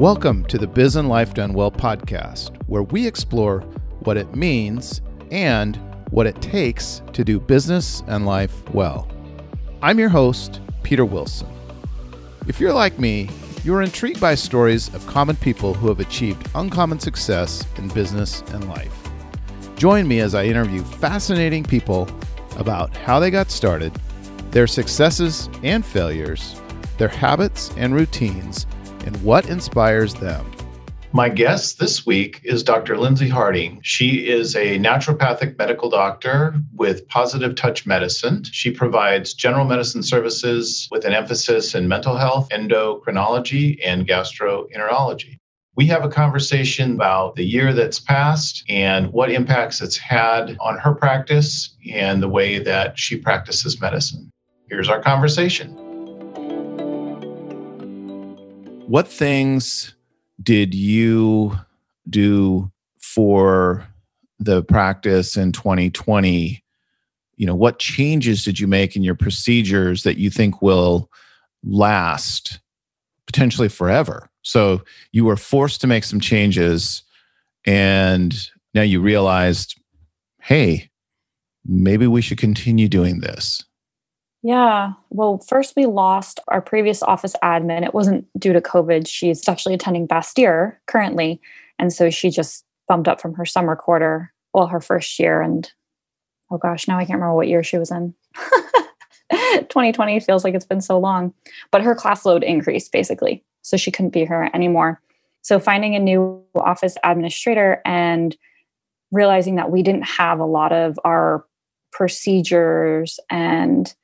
Welcome to the Biz and Life Done Well podcast, where we explore what it means and what it takes to do business and life well. I'm your host, Peter Wilson. If you're like me, you are intrigued by stories of common people who have achieved uncommon success in business and life. Join me as I interview fascinating people about how they got started, their successes and failures, their habits and routines, and what inspires them. My guest this week is Dr. Lindsey Harding. She is a naturopathic medical doctor with Positive Touch Medicine. She provides general medicine services with an emphasis in mental health, endocrinology, and gastroenterology. We have a conversation about the year that's passed and what impacts it's had on her practice and the way that she practices medicine. Here's our conversation. What things did you do for the practice in 2020? You know, what changes did you make in your procedures that you think will last potentially forever? So you were forced to make some changes and now you realized, hey, maybe we should continue doing this. Yeah. Well, first we lost our previous office admin. It wasn't due to COVID. She's actually attending Bastyr currently. And so she just bumped up from her summer quarter, well, her first year. And oh gosh, now I can't remember what year she was in. 2020 feels like it's been so long. But her class load increased basically. So she couldn't be here anymore. So finding a new office administrator and realizing that we didn't have a lot of our procedures and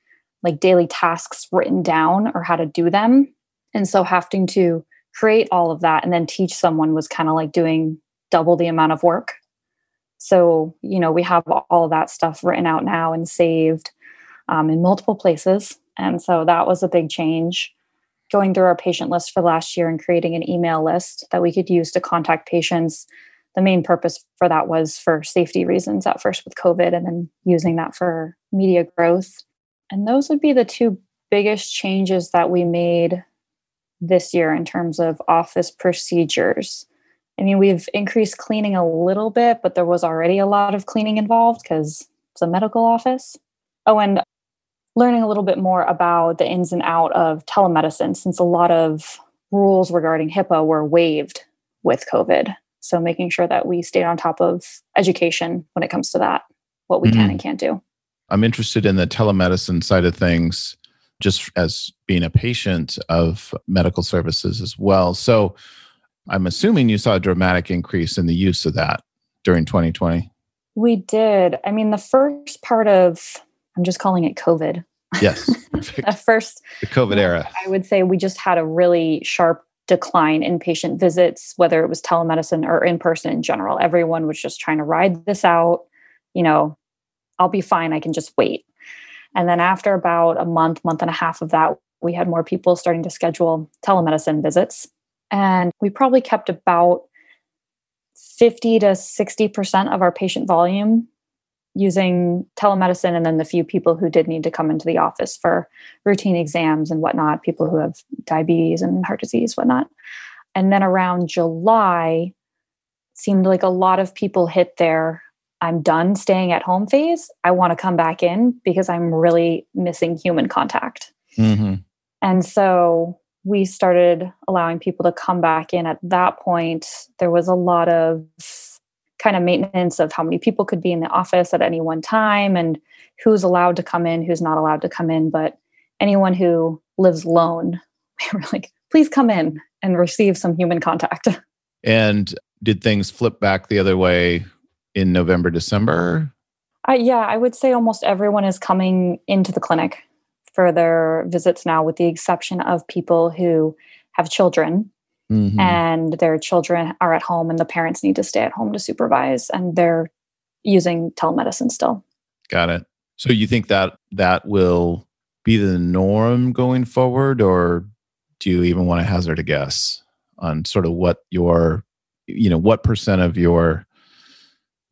like daily tasks written down or how to do them. And so having to create all of that and then teach someone was kind of like doing double the amount of work. So, you know, we have all that stuff written out now and saved um, in multiple places. And so that was a big change. Going through our patient list for last year and creating an email list that we could use to contact patients. The main purpose for that was for safety reasons at first with COVID, and then using that for media growth. And those would be the two biggest changes that we made this year in terms of office procedures. I mean, we've increased cleaning a little bit, but there was already a lot of cleaning involved because it's a medical office. Oh, and learning a little bit more about the ins and out of telemedicine since a lot of rules regarding HIPAA were waived with COVID. So making sure that we stayed on top of education when it comes to that, what we mm-hmm. can and can't do. I'm interested in the telemedicine side of things, just as being a patient of medical services as well. So I'm assuming you saw a dramatic increase in the use of that during 2020. We did. I mean, the first part of, I'm just calling it COVID. Yes. At first, the COVID era. I would say we just had a really sharp decline in patient visits, whether it was telemedicine or in person in general. Everyone was just trying to ride this out. You know, I'll be fine. I can just wait. And then after about a month, month and a half of that, we had more people starting to schedule telemedicine visits. And we probably kept about 50 to 60% of our patient volume using telemedicine. And then the few people who did need to come into the office for routine exams and whatnot, people who have diabetes and heart disease, whatnot. And then around July, seemed like a lot of people hit their I'm done staying at home phase, I want to come back in because I'm really missing human contact. Mm-hmm. And so we started allowing people to come back in at that point. There was a lot of kind of maintenance of how many people could be in the office at any one time and who's allowed to come in, who's not allowed to come in. But anyone who lives alone, we were like, please come in and receive some human contact. And did things flip back the other way in November, December? Uh, yeah, I would say almost everyone is coming into the clinic for their visits now, with the exception of people who have children mm-hmm. and their children are at home and the parents need to stay at home to supervise and they're using telemedicine still. Got it. So you think that that will be the norm going forward, or do you even want to hazard a guess on sort of what your, you know, what percent of your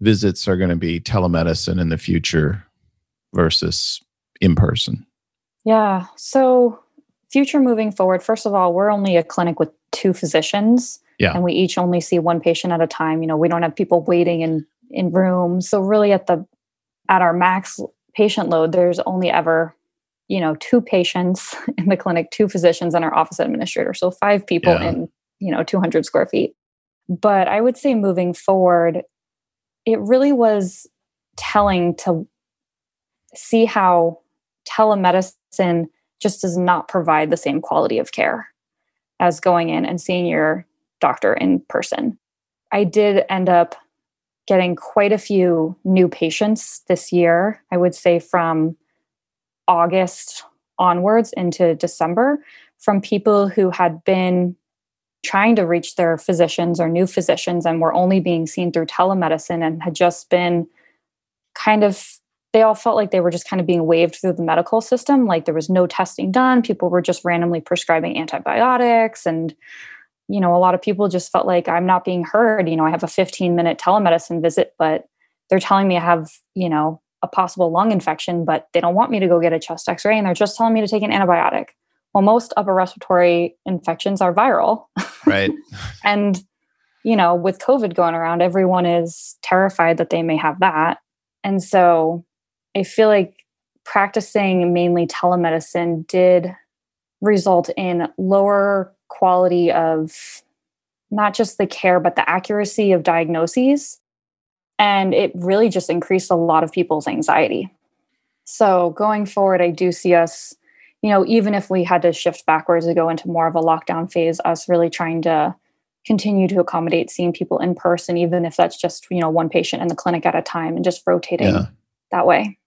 visits are going to be telemedicine in the future versus in person? Yeah. So, future moving forward, first of all, we're only a clinic with two physicians. Yeah. And we each only see one patient at a time. You know, we don't have people waiting in in rooms. So really at the at our max patient load, there's only ever, you know, two patients in the clinic, two physicians and our office administrator. So five people Yeah. in, you know, 200 square feet. But I would say moving forward, it really was telling to see how telemedicine just does not provide the same quality of care as going in and seeing your doctor in person. I did end up getting quite a few new patients this year. I would say from August onwards into December from people who had been trying to reach their physicians or new physicians and were only being seen through telemedicine and had just been kind of they all felt like they were just kind of being waved through the medical system. Like there was no testing done. People were just randomly prescribing antibiotics and you know a lot of people just felt like i'm not being heard. You know i have a 15 minute telemedicine visit but they're telling me i have you know a possible lung infection but they don't want me to go get a chest x-ray and they're just telling me to take an antibiotic well most upper respiratory infections are viral. Right. and you know with covid going around everyone is terrified that they may have that. And so i feel like practicing mainly telemedicine did result in lower quality of not just the care but the accuracy of diagnoses. And it really just increased a lot of people's anxiety. So going forward i do see us you know even if we had to shift backwards to go into more of a lockdown phase us really trying to continue to accommodate seeing people in person even if that's just you know one patient in the clinic at a time and just rotating Yeah. that way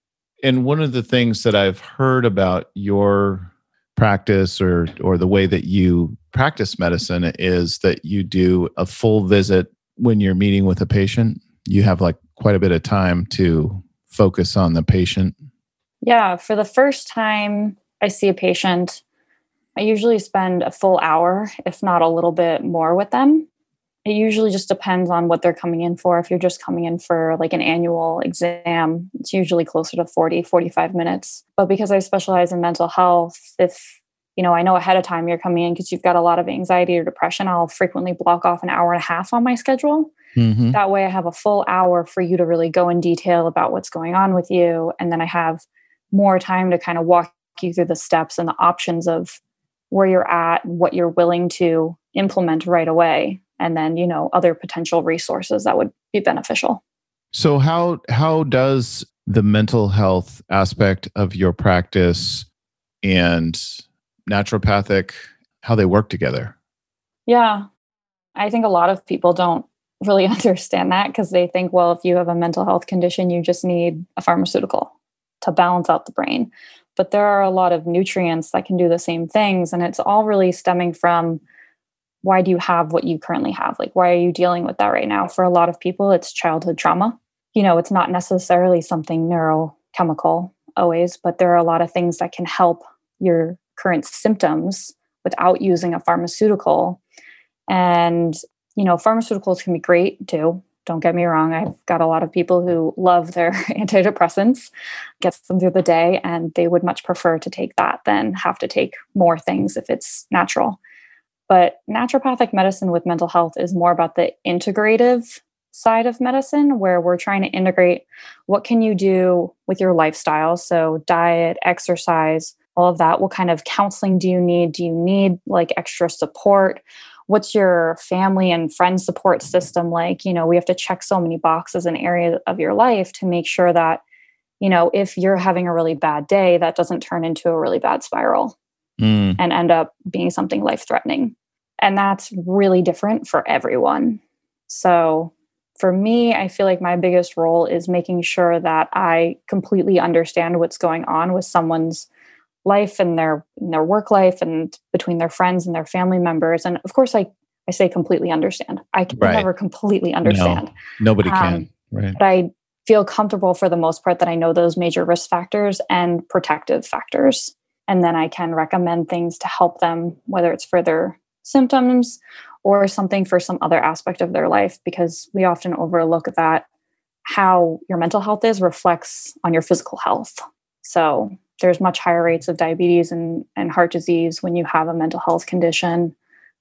And one of the things that I've heard about your practice or or the way that you practice medicine is that you do a full visit when you're meeting with a patient. You have like quite a bit of time to focus on the patient. Yeah, for the first time I see a patient, I usually spend a full hour, if not a little bit more with them. It usually just depends on what they're coming in for. If you're just coming in for like an annual exam, it's usually closer to 40, 45 minutes. But because I specialize in mental health, if you know, I know ahead of time you're coming in because you've got a lot of anxiety or depression, I'll frequently block off an hour and a half on my schedule. Mm-hmm. That way, I have a full hour for you to really go in detail about what's going on with you. And then I have more time to kind of walk you through the steps and the options of where you're at, what you're willing to implement right away. And then, you know, other potential resources that would be beneficial. So how how does the mental health aspect of your practice and naturopathic how they work together? Yeah. I think a lot of people don't really understand that because they think, well, if you have a mental health condition, you just need a pharmaceutical to balance out the brain. But there are a lot of nutrients that can do the same things. And it's all really stemming from why do you have what you currently have? Like, why are you dealing with that right now? For a lot of people, it's childhood trauma. You know, it's not necessarily something neurochemical always, but there are a lot of things that can help your current symptoms without using a pharmaceutical. And, you know, pharmaceuticals can be great too. Don't get me wrong. I've got a lot of people who love their antidepressants, gets them through the day, and they would much prefer to take that than have to take more things if it's natural. But naturopathic medicine with mental health is more about the integrative side of medicine where we're trying to integrate what can you do with your lifestyle so diet exercise all of that what kind of counseling do you need do you need like extra support what's your family and friend support system like? You know we have to check so many boxes in areas of your life to make sure that you know if you're having a really bad day that doesn't turn into a really bad spiral Mm. and end up being something life threatening and that's really different for everyone. So for me i feel like my biggest role is making sure that i completely understand what's going on with someone's life and their and their work life and between their friends and their family members and of course i i say completely understand i can Right. never completely understand Nobody can. Um, right. but i feel comfortable for the most part that i know those major risk factors and protective factors and then i can recommend things to help them whether it's for their symptoms or something for some other aspect of their life because we often overlook that how your mental health is reflects on your physical health so there's much higher rates of diabetes and, and heart disease when you have a mental health condition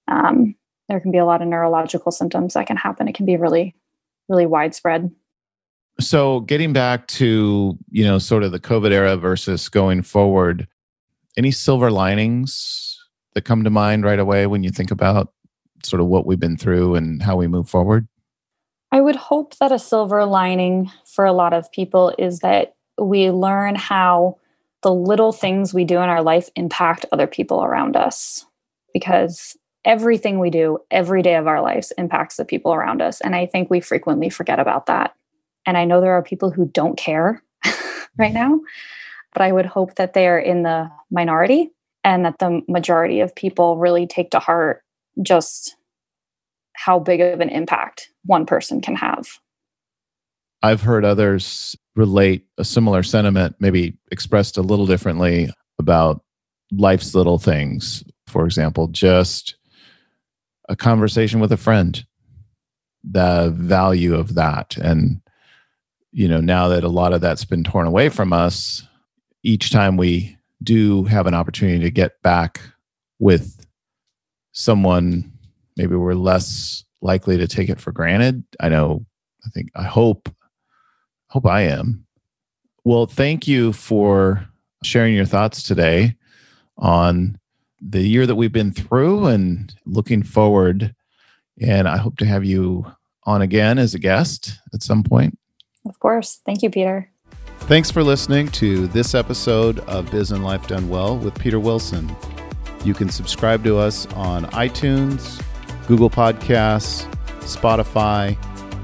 um, there can be a lot of neurological symptoms that can happen. It can be really, really widespread. So, getting back to, you know, sort of the COVID era versus going forward, any silver linings that come to mind right away when you think about sort of what we've been through and how we move forward? I would hope that a silver lining for a lot of people is that we learn how the little things we do in our life impact other people around us because everything we do every day of our lives impacts the people around us. And I think we frequently forget about that. And I know there are people who don't care right now, but I would hope that they are in the minority and that the majority of people really take to heart just how big of an impact one person can have. I've heard others relate a similar sentiment, maybe expressed a little differently about life's little things. For example, just a conversation with a friend, the value of that. And, you know, now that a lot of that's been torn away from us, each time we do have an opportunity to get back with someone, maybe we're less likely to take it for granted. I know, I think, I hope, hope I am. Well, thank you for sharing your thoughts today on the year that we've been through and looking forward. And I hope to have you on again as a guest at some point. Of course. Thank you, Peter. Thanks for listening to this episode of Biz and Life Done Well with Peter Wilson. You can subscribe to us on iTunes, Google Podcasts, Spotify,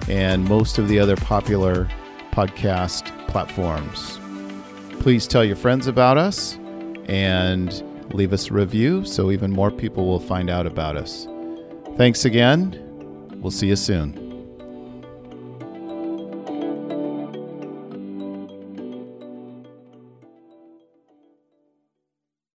and most of the other popular podcast platforms. Please tell your friends about us and leave us a review so even more people will find out about us. Thanks again. We'll see you soon.